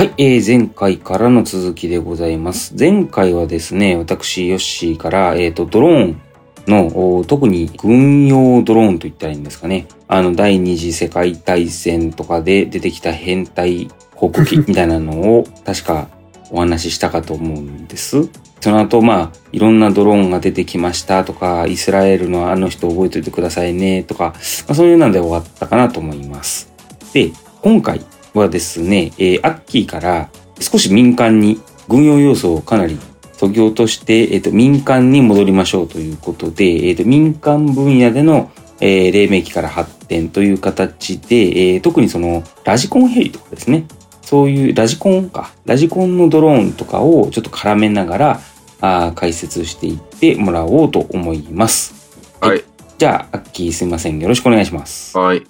はい、えー前回からの続きでございます。前回はですね、私、ヨッシーから、えっ、と、ドローンの、お特に軍用ドローンと言ったらいいんですかね。あの、第二次世界大戦とかで出てきた変態航空機 みたいなのを、確かお話ししたかと思うんです。その後、まあ、いろんなドローンが出てきましたとか、イスラエルのあの人覚えておいてくださいねとか、まあ、そういうので終わったかなと思います。で、今回はですね、えーアッキーから少し民間に軍用要素をかなり削ぎ落として、えっ、と、民間に戻りましょうということで、えっ、と、民間分野での、えー黎明期から発展という形で、えー特にその、ラジコンヘリとかですね、そういうラジコンか、ラジコンのドローンとかをちょっと絡めながら、あー解説していってもらおうと思います。はい。じゃあ、アッキーすいません。よろしくお願いします。はい。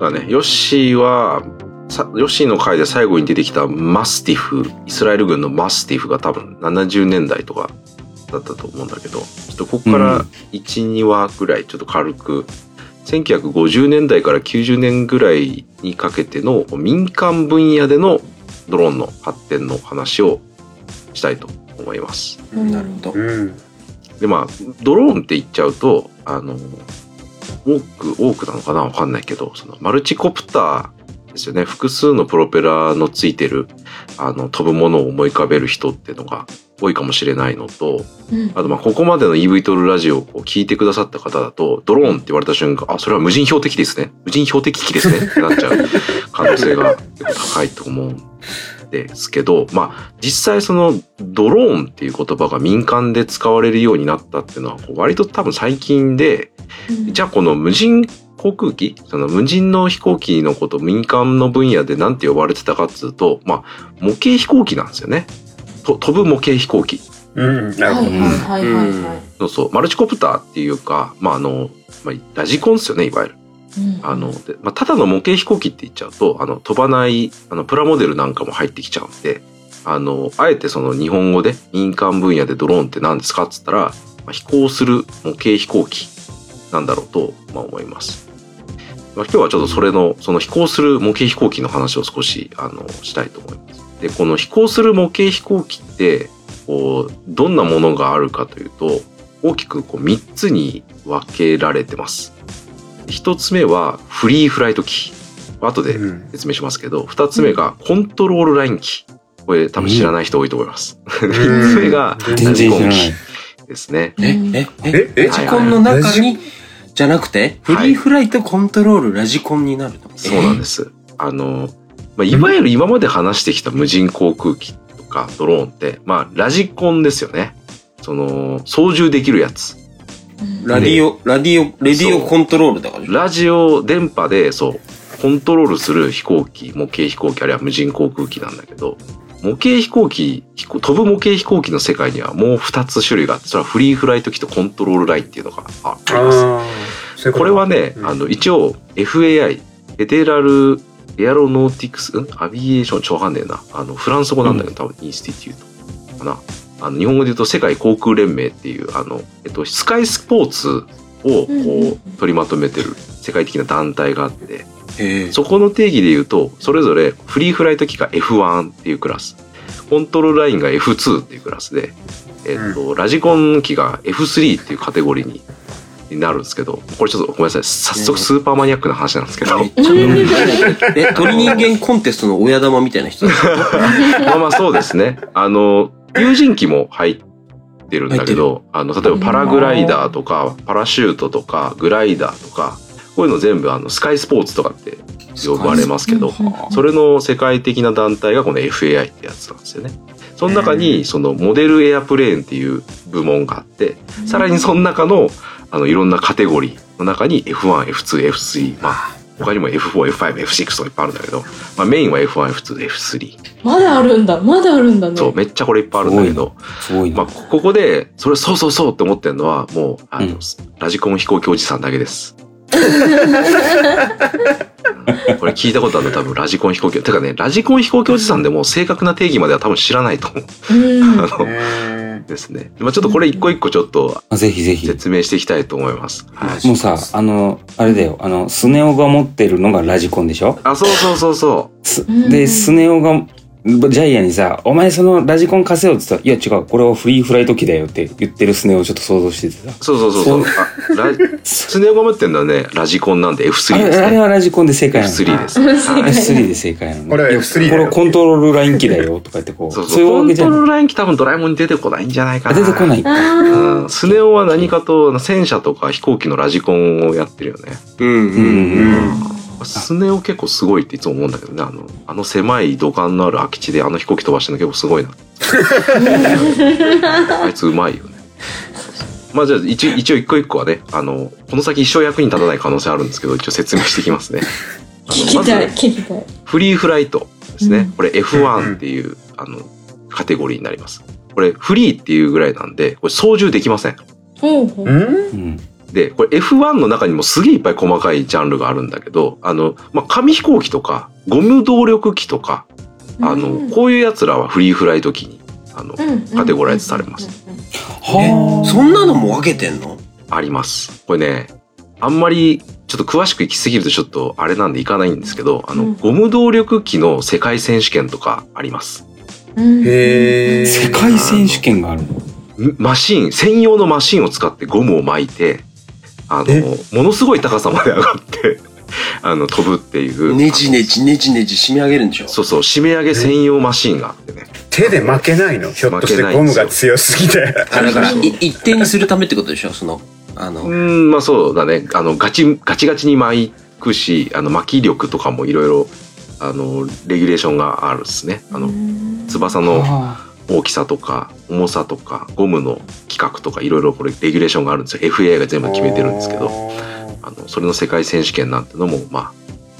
だね、ヨッシーは、さヨッシーの回で最後に出てきたマスティフ、イスラエル軍のマスティフが多分70年代とかだったと思うんだけど、ちょっとここかうらん1、2話ぐらいちょっと軽く、1950年代から90年ぐらいにかけての民間分野でのドローンの発展の話をしたいと思います。うんなるほど。うん。でまあドローンって言っちゃうとあの多く多くなのかなわかんないけどそのマルチコプターですよね。複数のプロペラのついてるあの飛ぶものを思い浮かべる人っていうのが多いかもしれないのとうん。あとまあここまでの EV トールラジオをこう聞いてくださった方だとドローンって言われた瞬間あそれは無人標的ですね。無人標的機ですねってなっちゃう 可能性が高いと思うんですけどまあ実際そのドローンっていう言葉が民間で使われるようになったっていうのは割と多分最近でうん。じゃあこの無人航空機？その無人の飛行機のこと民間の分野で何て呼ばれてたかっつうとまあ模型飛行機なんですよねと飛ぶ模型飛行機うん。なるほど。はいはいはいはいはい。そうそうマルチコプターっていうかまああの、まあ、ラジコンですよねいわゆるうんあの、でまあ、ただの模型飛行機って言っちゃうと、あの、飛ばない、あの、プラモデルなんかも入ってきちゃうんで、あの、あえてその日本語で民間分野でドローンって何ですかっつったら、まあ、飛行する模型飛行機なんだろうと、まあ、思います。まあ、今日はちょっとそれの、その飛行する模型飛行機の話を少し、あの、したいと思います。で、この飛行する模型飛行機って、こう、どんなものがあるかというと、大きくこう3つに分けられてます。一つ目はフリーフライト機。後でうん。説明しますけど、二つ目がコントロールライン機。これ多分知らない人多いと思います。三つ目が全然知らない。ですね。うんえ、え、え、えラジコンの中に、じゃなくて、フはいリーフライトコントロールラジコンになるの？そうなんです。あの、まあ、いわゆる今まで話してきた無人航空機とかドローンって、まあ、ラジコンですよね。その、操縦できるやつ。 radio、radio、radio control だから。ラジオ電波で、そう、コントロールする飛行機、模型飛行機、あるいは無人航空機なんだけど、模型飛行機、飛行飛ぶ模型飛行機の世界にはもう二つ種類があって、それは free flight 機と control line っていうのがあります。ういうと。これはね、うん。あの、一応 FAI、 Federal Aeronautics、ん？ Aviation、超わかんねえな。あの、フランス語なんだけど、多分 Institute かな。あの、日本語で言うと世界航空連盟っていう、あの、えっと、スカイスポーツをこう取りまとめてる世界的な団体があって、へえ。そこの定義で言うと、それぞれフリーフライト機が F1 っていうクラス、コントロールラインが F2 っていうクラスで、えっと、ラジコン機が F3 っていうカテゴリーにになるんですけど、これちょっとごめんなさい。早速スーパーマニアックな話なんですけど、え、鳥人間コンテストの親玉みたいな人だ まあまあそうですね。あの、有人機も入ってるんだけど、あの、例えばパラグライダーとか、パラシュートとか、グライダーとか、こういうの全部あの、スカイスポーツとかって呼ばれますけど、それの世界的な団体がこの FAI ってやつなんですよね。その中に、そのモデルエアプレーンっていう部門があって、さらにその中の、あの、いろんなカテゴリーの中に F1、F2、F3、まあ、他にも F4、F5、F6 とかいっぱいあるんだけど、まあメインは F1、F2、F3。まだあるんだ。まだあるんだね。そう、めっちゃこれいっぱいあるんだけど、すごいな。まあ、ここで、それそうそうそうって思ってるのは、もう、あの、うんラジコン飛行機おじさんだけです。これ聞いたことあるの多分ラジコン飛行機。てかね、ラジコン飛行機おじさんでも正確な定義までは多分知らないと思う。うん。あのうんですね。まあちょっとこれ一個一個ちょっとあぜひぜひ。説明していきたいと思います。はい。もうさ、あの、あれだよ。あの、スネ夫が持ってるのがラジコンでしょ？あ、そうそうそうそすうんで、スネ夫がジャイアンにさ、お前そのラジコン貸せよって言ったら、いや違う、これはフリーフライト機だよって言ってるスネをちょっと想像しててさ。そうそうそうそう。あラ スネ夫が持ってるのはね、ラジコンなんで F3 あれあれですね。はラジコンで正解なの F3 です。正解はい F3 で正解なの。これはいや F3 だよこれコントロールライン機だよとか言ってこう。そそうそうう。コン。トロールライン機多分ドラえもんに出てこないんじゃないかあな。出てこないうん。スネ夫は何かと戦車とか飛行機のラジコンをやってるよね。うんうんうんうん。スネ夫結構すごいっていつも思うんだけどね。あの、あの狭い土管のある空き地であの飛行機飛ばしてるの結構すごいな。あいつうまいよね。まあじゃあ一応一応一個一個はね、あの、この先一生役に立たない可能性あるんですけど、一応説明していきますね。ー 聞きたい、まず聞きたい。フリーフライトですね。うんこれ F1 っていう、あの、カテゴリーになります。これフリーっていうぐらいなんで、これ操縦できません。ほうほう。んうん。で、これ F1 の中にもすげえいっぱい細かいジャンルがあるんだけど、あの、まあ、紙飛行機とか、ゴム動力機とか、あの、こういうやつらはフリーフライト機に、あの、カテゴライズされます。はそんなのも分けてんの？あります。これね、あんまり、ちょっと詳しく行き過ぎるとちょっとあれなんでいかないんですけど、あの、うん。ゴム動力機の世界選手権とかあります。へー。世界選手権があるの？マシン、専用のマシンを使ってゴムを巻いて、あえ？の、ものすごい高さまで上がって、あの、飛ぶっていう。ねじねじねじねじ締め上げるんでしょ？そうそう、締め上げ専用マシンがあってね。手で負けないの？ひょっとしてゴムが強すぎて。あだからい一定にするためってことでしょ？そのあのうーん、まあそうだね。あの、ガチ、ガチガチに巻くし、あの、巻き力とかもいろいろ、あの、レギュレーションがあるっすね。あの、翼のあ大きさとか、重さとか、ゴムの規格とか、いろいろこれ、レギュレーションがあるんですよ。FA が全部決めてるんですけど。あの、それの世界選手権なんてのも、ま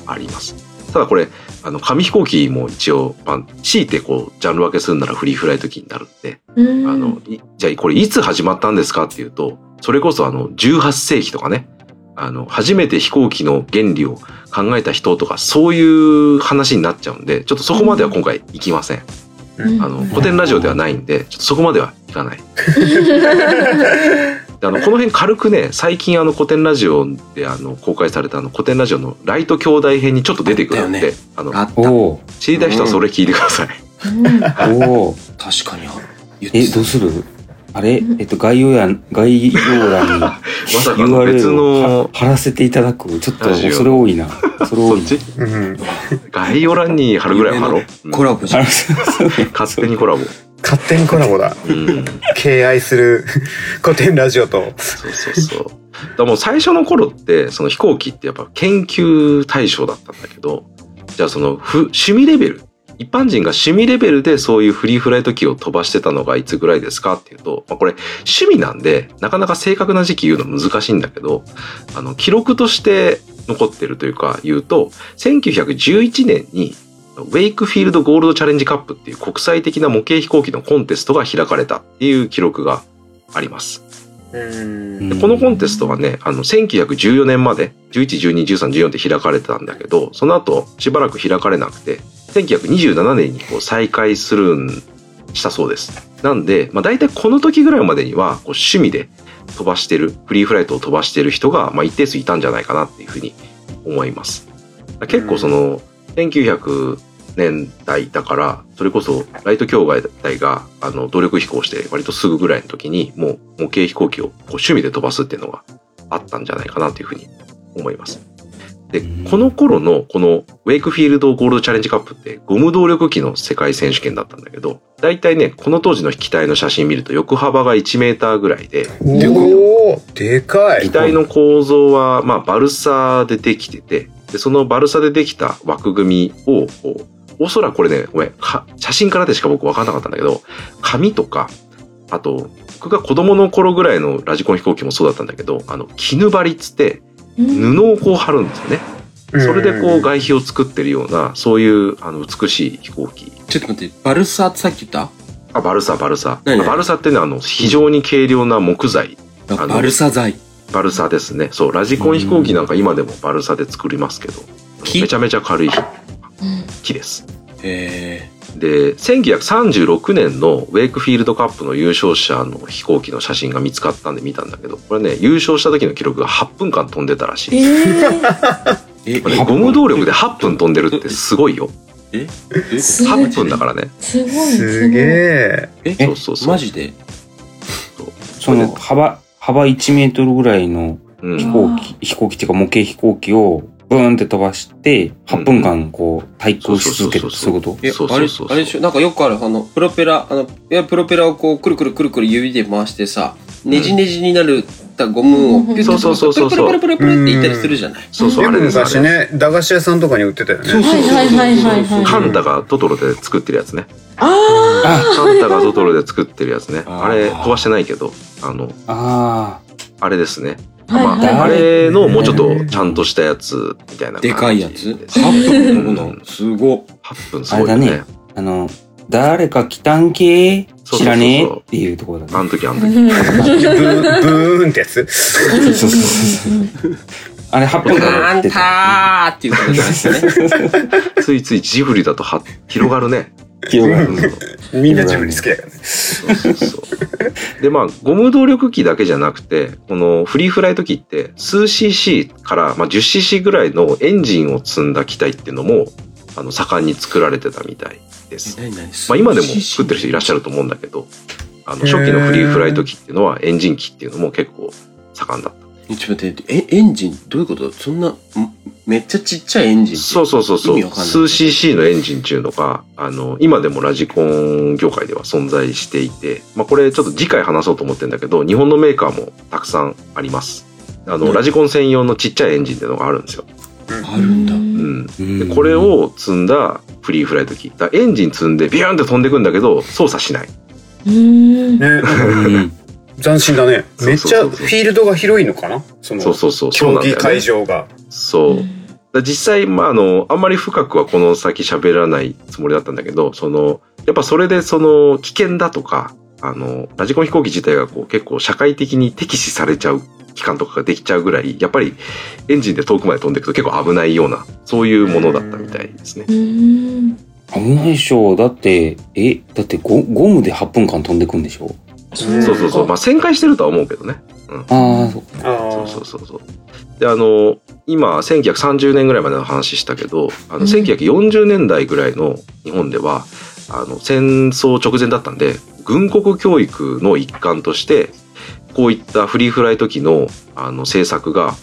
あ、あります。ただこれ、あの、紙飛行機も一応、まあ、強いてこう、ジャンル分けするならフリーフライト機になるんで、うんあの、いじゃあこれいつ始まったんですかっていうと、それこそあの、18世紀とかね、あの、初めて飛行機の原理を考えた人とか、そういう話になっちゃうんで、ちょっとそこまでは今回行きません。うん。あの、古典ラジオではないんで、ちょっとそこまではいかない。であのこの辺軽くね最近あの古典ラジオであの公開されたあの古典ラジオのライト兄弟編にちょっと出てくるんで、あったよあのあった。おお知りたい人はそれ聞いてください。うんおお確かに。言ってえたどうする？あれ？えっと概要欄概要欄に URL を貼らせていただくちょっとそれ多いなそれ多いなそっち？うん概要欄に貼るぐらいは貼ろう。うんコラボじゃん勝手にコラボ。勝手にコラボだ。うん。敬愛する古典ラジオと。そうそうそう。だからもう最初の頃って、その飛行機ってやっぱ研究対象だったんだけど、じゃあそのふ趣味レベル、一般人が趣味レベルでそういうフリーフライト機を飛ばしてたのがいつぐらいですかっていうと、まあ、これ趣味なんで、なかなか正確な時期言うの難しいんだけど、あの、記録として残ってるというか言うと、1911年にウェイクフィールドゴールドチャレンジカップっていう国際的な模型飛行機のコンテストが開かれたっていう記録があります。このコンテストはね、あの、1914年まで、11、12、13、14って開かれてたんだけど、その後、しばらく開かれなくて、1927年にこう再開するん、したそうです。なんで、まあ大体この時ぐらいまでには、こう趣味で飛ばしてる、フリーフライトを飛ばしてる人が、まあ一定数いたんじゃないかなっていうふうに思います。結構その、1900年代だから、それこそライト兄弟があの努力飛行して割とすぐぐらいの時にもう模型飛行機をこう趣味で飛ばすっていうのがあったんじゃないかなというふうに思います。でうん、この頃のこのウェイクフィールドゴールドチャレンジカップってゴム動力機の世界選手権だったんだけど、大体ね、この当時の機体の写真見ると横幅が1メーターぐらいで、おおでかい。機体の構造は、まあ、バルサでできてて、で、そのバルサでできた枠組みを、おそらくこれね、ごめん、か写真からでしか僕分かんなかったんだけど、紙とか、あと、僕が子供の頃ぐらいのラジコン飛行機もそうだったんだけど、あの、絹張りっつって、布をこう貼るんですよね。それでこう外皮を作ってるような、そういう、あの、美しい飛行機。ちょっと待ってバルサってさっき言った？あ、バルサ、バルサ。何？バルサってね、あの、非常に軽量な木材。ああのバルサ材バルサですね。そう、ラジコン飛行機なんか今でもバルサで作りますけど、木？めちゃめちゃ軽い木です。へで、1936年のウェイクフィールドカップの優勝者の飛行機の写真が見つかったんで見たんだけど、これね、優勝した時の記録が8分間飛んでたらしい。えーええこれゴム動力で8分飛んでるってすごいよ。え？どういうすこと8分だからね。すごい。すげえ。えそうそうそう。マジで？その幅、幅1メートルぐらいのうん飛行機、飛行機っていうか模型飛行機をブーンって飛ばして、8分間こう、対空し続けるそういうこと？えそうあれそうそうそう。あれでしょ？なんかよくあるあのプロペラあのいやプロペラをこうくるくるくるくる指で回してさねじねじになるたゴムをピュッてそうそうそうそうプルプルプルプルっていったりするじゃない？そうそう、よくあれ昔ね、駄菓子屋さんとかに売ってたよね。そうそうそうはいはいはいはいカンタがトトロで作ってるやつね。ああカンタがトトロで作ってるやつね。あれ飛ばしてないけど、あの、ああれですね。あ。はいまあ、はいあれのもうちょっとちゃんとしたやつみたいな感じでかいやつ？です8分飛ぶのすご8分すごいよねあれだね。あの、誰か来たんけ？知らね？えっていうところだね。あの時あの時。ブーブーンってやつそうそうそうそう。あれ8分間あんやってた。たーっていう感じですねついついジブリだとは広がるね。広がるうんみんなジブリ好きだからね。そうそうそう。で、まあ、ゴム動力機だけじゃなくて、このフリーフライト機って、数 cc から、まあ、10cc ぐらいのエンジンを積んだ機体っていうのも、あの、盛んに作られてたみたいです。まあ、今でも作ってる人いらっしゃると思うんだけど、あの、初期のフリーフライト機っていうのは、エンジン機っていうのも結構盛んだった。えちょっと待ってえエンジン？どういうこと？そんなんめっちゃちっちゃいエンジンそうそうそうそう。意味わかんない数 cc のエンジンっていうのが、あの、今でもラジコン業界では存在していて、まあこれちょっと次回話そうと思ってるんだけど、日本のメーカーもたくさんあります。あの、うんラジコン専用のちっちゃいエンジンっていうのがあるんですよ。あるんだうん。うんでこれ、を積んだフリーフライト機。だエンジン積んでビューンって飛んでくんだけど、操作しない。うん。ね。うん。斬新だね。めっちゃフそうそうそうィールドが広いのかな？そのそうそうそう。そうなんだよね競技会場が。そう。だから実際、まあ、あの、あんまり深くはこの先喋らないつもりだったんだけど、その、やっぱそれでその危険だとか、あの、ラジコン飛行機自体がこう結構社会的に敵視されちゃう期間とかができちゃうぐらい、やっぱりエンジンで遠くまで飛んでいくと結構危ないような、そういうものだったみたいですね。うん。危ないでしょ。だって、え、だってゴゴムで8分間飛んでくんでしょ？うんそうそうそう。まあ、旋回してるとは思うけどね。ああ、そっか。あそうそうそうそう。で、あの、今、1930年ぐらいまでの話したけど、あの、うん1940年代ぐらいの日本では、あの、戦争直前だったんで、軍国教育の一環として、こういったフリーフライト機の、あの、政策が、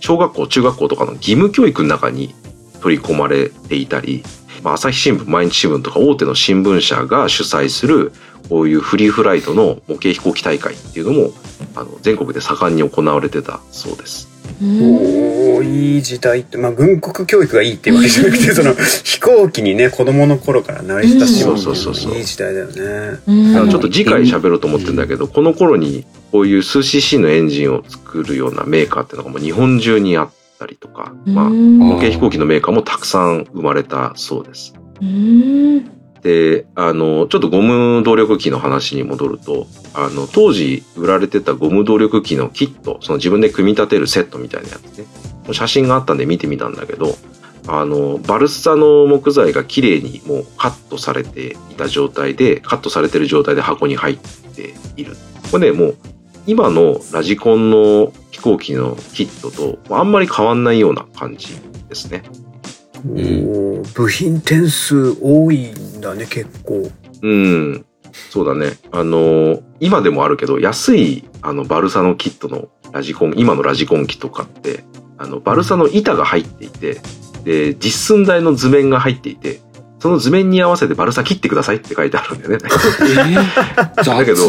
小学校、中学校とかの義務教育の中に取り込まれていたり、まあ、朝日新聞、毎日新聞とか大手の新聞社が主催する、こういうフリーフライトの模型飛行機大会っていうのも、あの、全国で盛んに行われてたそうです。おーいい時代って、まあ、軍国教育がいいっていうわけじゃなくて、その、飛行機にね、子供の頃から慣れ親しむってそうそうそうそういい時代だよね。うんだからちょっと次回喋ろうと思ってるんだけど、この頃にこういう数 cc のエンジンを作るようなメーカーっていうのがもう日本中にあったりとか、まあ、模型飛行機のメーカーもたくさん生まれたそうです。うん。で、あの、ちょっとゴム動力機の話に戻ると、あの、当時売られてたゴム動力機のキット、その自分で組み立てるセットみたいなやつね。写真があったんで見てみたんだけど、あの、バルサの木材が綺麗にもうカットされていた状態で、カットされてる状態で箱に入っている。これね、もう、今のラジコンの飛行機のキットとあんまり変わんないような感じですね。おー部品点数多いんだね、結構。うん。そうだね。あの、今でもあるけど、安い、あの、バルサのキットのラジコン、今のラジコン機とかって、あの、バルサの板が入っていて、で、実寸大の図面が入っていて、その図面に合わせてバルサ切ってくださいって書いてあるんだよね。雑 だけど、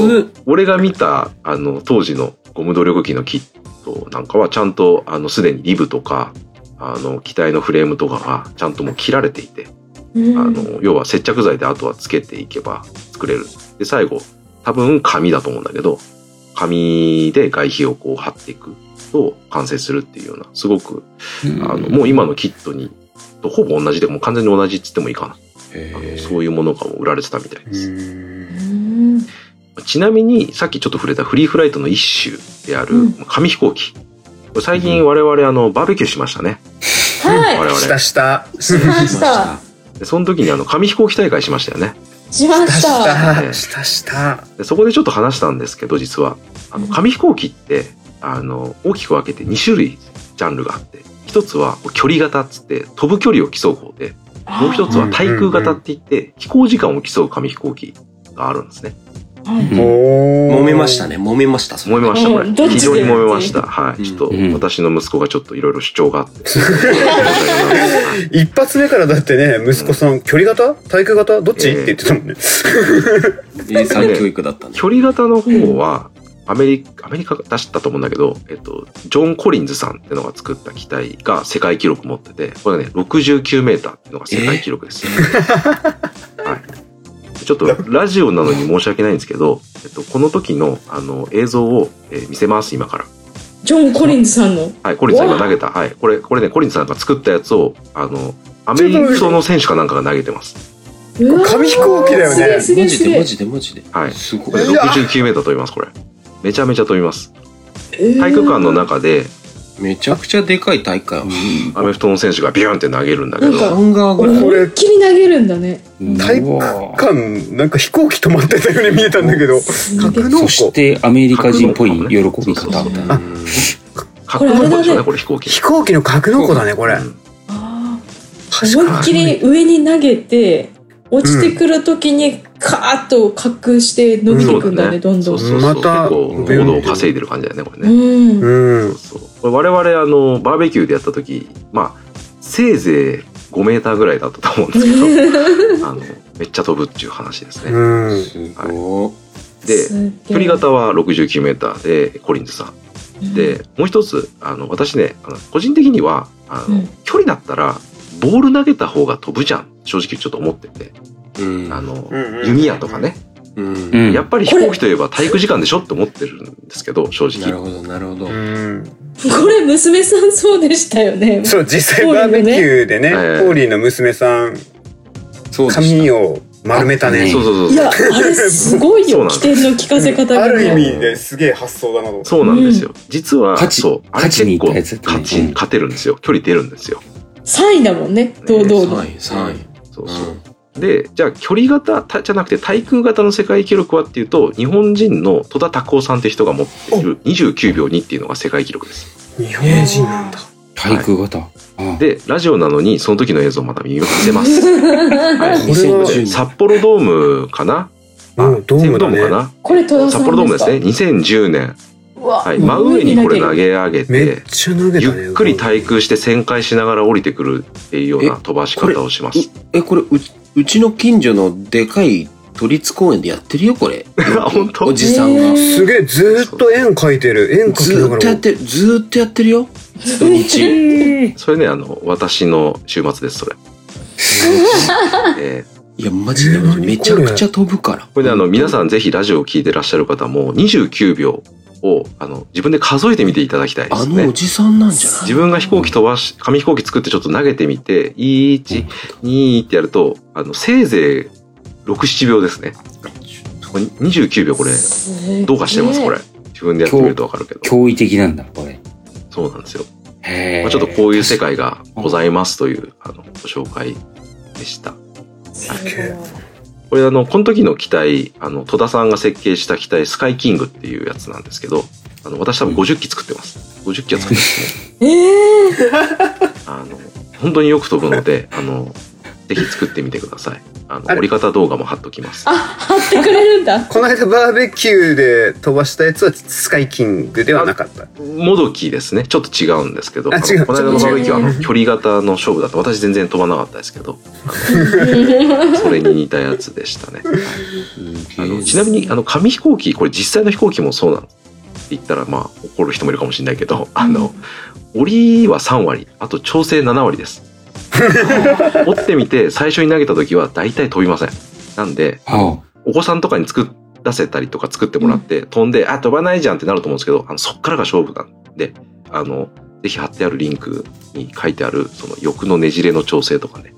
俺が見た、あの、当時のゴム動力機のキットなんかは、ちゃんと、あの、すでにリブとか、あの、機体のフレームとかが、ちゃんともう切られていて、あの、要は接着剤であとはつけていけば作れる。で、最後、多分紙だと思うんだけど、紙で外皮をこう貼っていくと完成するっていうような、すごく、あの、もう今のキットに、とほぼ同じで、もう完全に同じっつってもいいかな。あのそういうものが売られてたみたいです。うん。ちなみに、さっきちょっと触れたフリーフライトの一種であるうん紙飛行機。これ最近我々あの、バーベキューしましたね。は我々。したした。い。しました。でその時にあの、紙飛行機大会しましたよね。しまししたしたした。でそこでちょっと話したんですけど、実は。あの、紙飛行機って、あの、大きく分けて2種類ジャンルがあって、一つは距離型っつって飛ぶ距離を競う方で、もう一つは対空型って言って、飛行時間を競う紙飛行機があるんですね。揉めましたね。揉めました。それ揉めました、これ。非常に揉めました。はい。うんちょっとうん、私の息子がちょっといろいろ主張があって。一発目からだってね、息子さん、距離型？体育型？どっち、えーって言ってたもんね。英才教育だったんで。距離型の方は、アメリカ、アメリカが出したと思うんだけど、えっと、ジョン・コリンズさんっていうのが作った機体が世界記録持ってて、これね、69メーターっていうのが世界記録です。はい。ちょっとラジオなのに申し訳ないんですけど、えっと、この時のあの映像を、えー見せます、今から。ジョン・コリンズさんの？はい、コリンズさんが投げた。はい、これ、これね、コリンズさんが作ったやつを、あの、アメリカの選手かなんかが投げてます。うわー紙飛行機だよねすげえすげえすげえマジでマジでマジで。はい。すごいこれ。69メーター飛びます、これ。めちゃめちゃ飛びます。えー体育館の中で、めちゃくちゃでかい大会。アメフトの選手がビューンって投げるんだけど、なんかハンガーぐらい。これ思いっきり投げるんだね。体育館、なんか飛行機止まってたように見えたんだけど、格納そし庫。てアメリカ人っぽい喜び方。格納庫でしょうね、これ飛行機。飛行機の格納庫だね、これ。うん思いっきり上に投げて、落ちてくるときにカーッと滑空して伸びていくんだね、どんどん。そうそうそう。また結構、高度を稼いでる感じだよね、これうね。ん。うん。そうこれ我々、あの、バーベキューでやった時、まあ、せいぜい5メーターぐらいだったと思うんですけど、あの、めっちゃ飛ぶっていう話ですね。うん。すごで、距離型は69メーターで、コリンズさん。で、もう一つ、あの、私ね、あの個人的には、あの、うん距離だったら、ボール投げた方が飛ぶじゃん。正直ちょっと思ってて。い。うんあの、うんうん弓矢とかね。うんうんやっぱり飛行機といえば体育時間でしょって思ってるんですけど、正直。なるほど、なるほどう。ん。これ娘さんそうでしたよね。そう、実際バーベキューでね、ええコーリーの娘さん、そう髪を丸めたね。そうそうそういや、あれすごいよ、起点の聞かせ方が、ある意味ですげえ発想だなと。そうなんですよ。実は、勝ちそう。あれ勝ちに結構勝ち、うん勝てるんですよ。距離出るんですよ。3位だもんね、堂々の。3位、3位。そうそう。で、じゃあ距離型たじゃなくて対空型の世界記録はっていうと、日本人の戸田拓夫さんって人が持っている29秒2っていうのが世界記録です。日本人なんだ。対空型？あで、ラジオなのにその時の映像をまた見せます。はい、これは2010年札幌ドームかな？あうんドームだね西武かな？これ戸田さん札幌ドームですね。か2010年。はい。真上にこれ投げ上げて。ゆっくり対空して旋回しながら降りてくるっていうような飛ばし方をします。え、これ、ううちの近所のでかい都立公園でやってるよ、これ。本当？おじさんが。すげえ、ずーっと円描いてる。円描きずながら。ーっとやってる、ずーっとやってるよ。土日。それね、あの、私の週末です、それ。えーいや、マジでえー何これめちゃくちゃ飛ぶから。これね、あの、皆さんぜひラジオを聞いてらっしゃる方も、29秒を、あの、自分で数えてみていただきたいですねあのお。じさんなんじゃない？自分が飛行機飛ばし、紙飛行機作ってちょっと投げてみて、1、2ってやると、あの、せいぜい6、7秒ですね。これ29秒これ、どうかしてます、これ。自分でやってみるとわかるけど。驚異的なんだ、これ。そうなんですよ。へまあ、ちょっとこういう世界がございますという、あの、ご紹介でした。これあの、この時の機体、あの、戸田さんが設計した機体、スカイキングっていうやつなんですけど、あの、私多分50機作ってます。50機は作ってますね。ええあの、本当によく飛ぶので、あの、ぜひ作ってみてください。あの、折り方動画も貼っときます。あ、貼ってくれるんだ。この間バーベキューで飛ばしたやつはスカイキングではなかった。もどきですね。ちょっと違うんですけど、あ違うこの間のバーベキューはあの 距離型の勝負だった。私全然飛ばなかったですけど、それに似たやつでしたね。あのちなみに、あの、紙飛行機、これ実際の飛行機もそうなんって言ったら、まあ、怒る人もいるかもしれないけど、あの、折りは3割、あと調整7割です。折ってみて、最初に投げた時は大体飛びません。なんで、あお子さんとかに作らせたりとか作ってもらって、飛んで、あ、飛ばないじゃんってなると思うんですけど、あのそっからが勝負なんで、あの、ぜひ貼ってあるリンクに書いてある、その翼のねじれの調整とかね。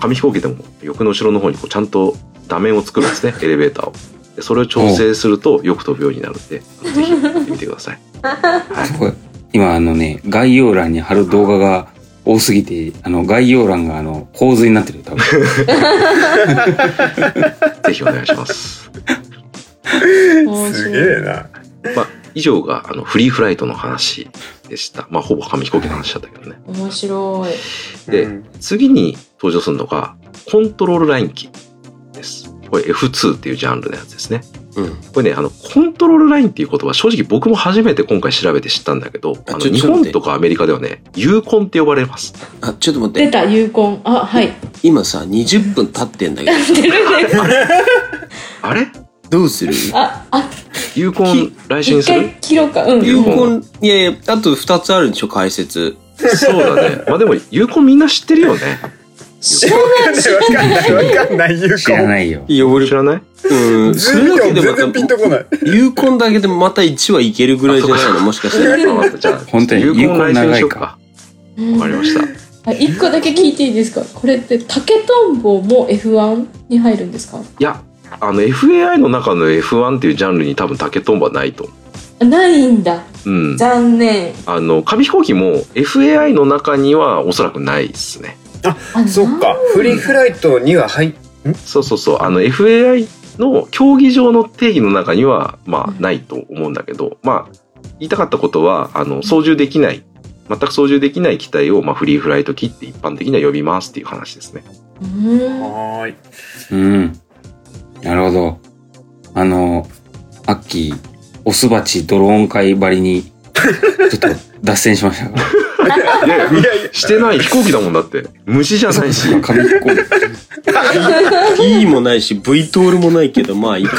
紙飛行機でも翼の後ろの方にこうちゃんと画面を作るんですね、エレベーターを。でそれを調整するとよく飛ぶようになるんで、ぜひやってみてください。あ。すごい。今あのね、概要欄に貼る動画が多すぎて、あの概要欄があの洪水になってるよ、多分。ぜひお願いします。すげえな。まあ、以上があのフリーフライトの話でした。まあ、ほぼ紙飛行機の話だったけどね。面白い。でうん次に登場するのが、コントロールラインキーです。これ F2 っていうジャンルのやつですね。うん。これね、あの、コントロールラインっていう言葉、正直僕も初めて今回調べて知ったんだけど、ああの日本とかアメリカではね、ユーコンって呼ばれます。あ、ちょっと待って。出た、有根。あ、はい。今さ、20分経ってんだけど、出るね。あれ？どうする？あ、あ、ユーコン来週に一する？回切ろうか。うん。有効、いやいや、あと2つあるんでしょ、解説。そうだね。まあでも、ユーコンみんな知ってるよね。知らない、知わらない。かんないわかんない有知らない知、らない？うん、それだけでま全然ピンとこない。た、有効だけでまた1話いけるぐらいじゃないの？もしかして。わかったじゃあ、本当にユーコン来週にしようか。わうんかりました。あ一個だけ聞いていいですか？これって竹とんぼも F1 に入るんですか？いや、あの、FAI の中の F1 っていうジャンルに多分竹とんぼはないと思あないんだう。うん。残念あの、紙飛行機も FAI の中にはおそらくないですね。あそっか。フリーフライトには入っ、そうそうそう。あの、FAI の競技場の定義の中には、まあ、ないと思うんだけど、まあ、言いたかったことは、あの、操縦できない、全く操縦できない機体を、まあ、フリーフライト機って一般的には呼びますっていう話ですね。うんはーい。うん。なるほど。あの、アッキー、オスバチドローン会ばりに、ちょっと脱線しましたが。いやいや、してない飛行機だもんだって。虫じゃないし。紙飛行機 P もないし、V トールもないけど、まあいいか。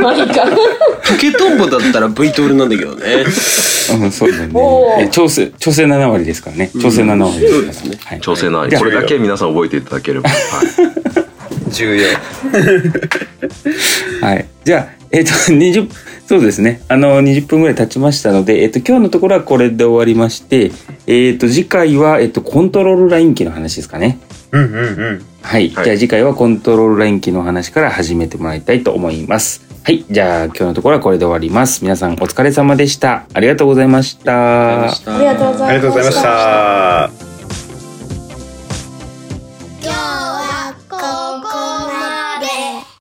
まあいいか竹とんぼだったら V トールなんだけどね。うん、そうだね調整、調整7割ですからね。調整7割ですから、そうですねはい調整なり。じゃあこれだけ皆さん覚えていただければ。はい。重要。はい。じゃあ、えっ、と、20、そうですね。あの、20分ぐらい経ちましたので、えっ、と、今日のところはこれで終わりまして、えっ、と、次回は、えっ、と、コントロールライン機の話ですかね。うんうんうん。はい。はいじゃあ次回はコントロールライン機の話から始めてもらいたいと思います。はい。じゃあ今日のところはこれで終わります。皆さんお疲れ様でした。ありがとうございました。ありがとうございましたありがとうございましたありがとうございました。